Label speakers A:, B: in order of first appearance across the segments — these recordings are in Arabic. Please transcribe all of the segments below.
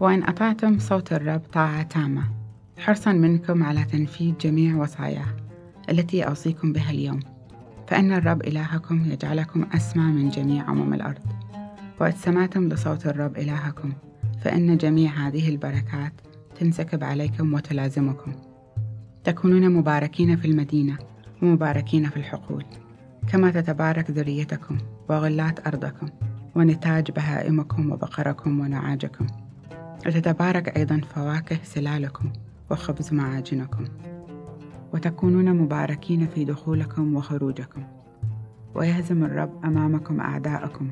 A: وإن أطعتم صوت الرب طاعة تامة. حرصا منكم على تنفيذ جميع وصاياه التي أوصيكم بها اليوم. فإن الرب إلهكم يجعلكم أسمى من جميع أمم الأرض. وإذ سمعتم لصوت الرب إلهكم فإن جميع هذه البركات تنسكب عليكم وتلازمكم. تكونون مباركين في المدينة ومباركين في الحقول كما تتبارك ذريتكم وغلات أرضكم ونتاج بهائمكم وبقركم ونعاجكم. وتتبارك أيضا فواكه سلالكم وخبز معاجنكم وتكونون مباركين في دخولكم وخروجكم. ويهزم الرب أمامكم أعداءكم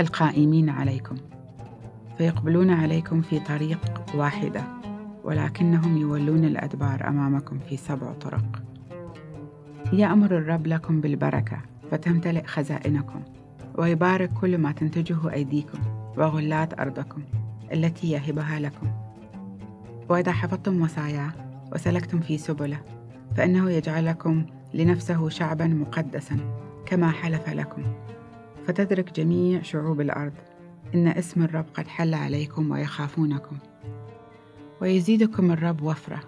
A: القائمين عليكم فيقبلون عليكم في طريق واحدة ولكنهم يولون الأدبار أمامكم في سبع طرق. يأمر الرب لكم بالبركة فتمتلئ خزائنكم ويبارك كل ما تنتجه أيديكم وغلات أرضكم. التي يهبها لكم. وإذا حفظتم وصاياه وسلكتم في سبله فإنه يجعلكم لنفسه شعبا مقدسا كما حلف لكم. فتدرك جميع شعوب الأرض إن اسم الرب قد حل عليكم ويخافونكم. ويزيدكم الرب وفرة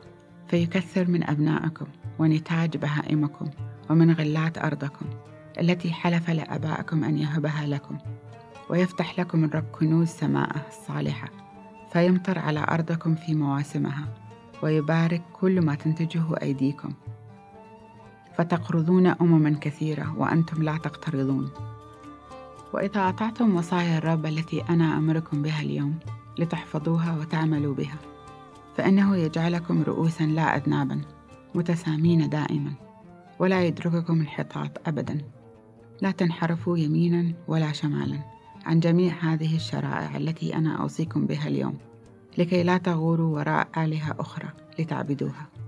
A: فيكثر من أبنائكم ونتاج بهائمكم ومن غلات أرضكم التي حلف لآبائكم أن يهبها لكم. ويفتح لكم الرب كنوز سماءه الصالحة فيمطر على أرضكم في مواسمها ويبارك كل ما تنتجه أيديكم. فتقرضون أمما كثيرة وأنتم لا تقترضون. وإذا أطعتم وصايا الرب التي أنا أمركم بها اليوم لتحفظوها وتعملوا بها فإنه يجعلكم رؤوسا لا أذنابا متسامين دائما ولا يدرككم الحطاط أبدا. لا تنحرفوا يمينا ولا شمالا. عن جميع هذه الشرائع التي أنا أوصيكم بها اليوم لكي لا تغوروا وراء آلهة أخرى لتعبدوها.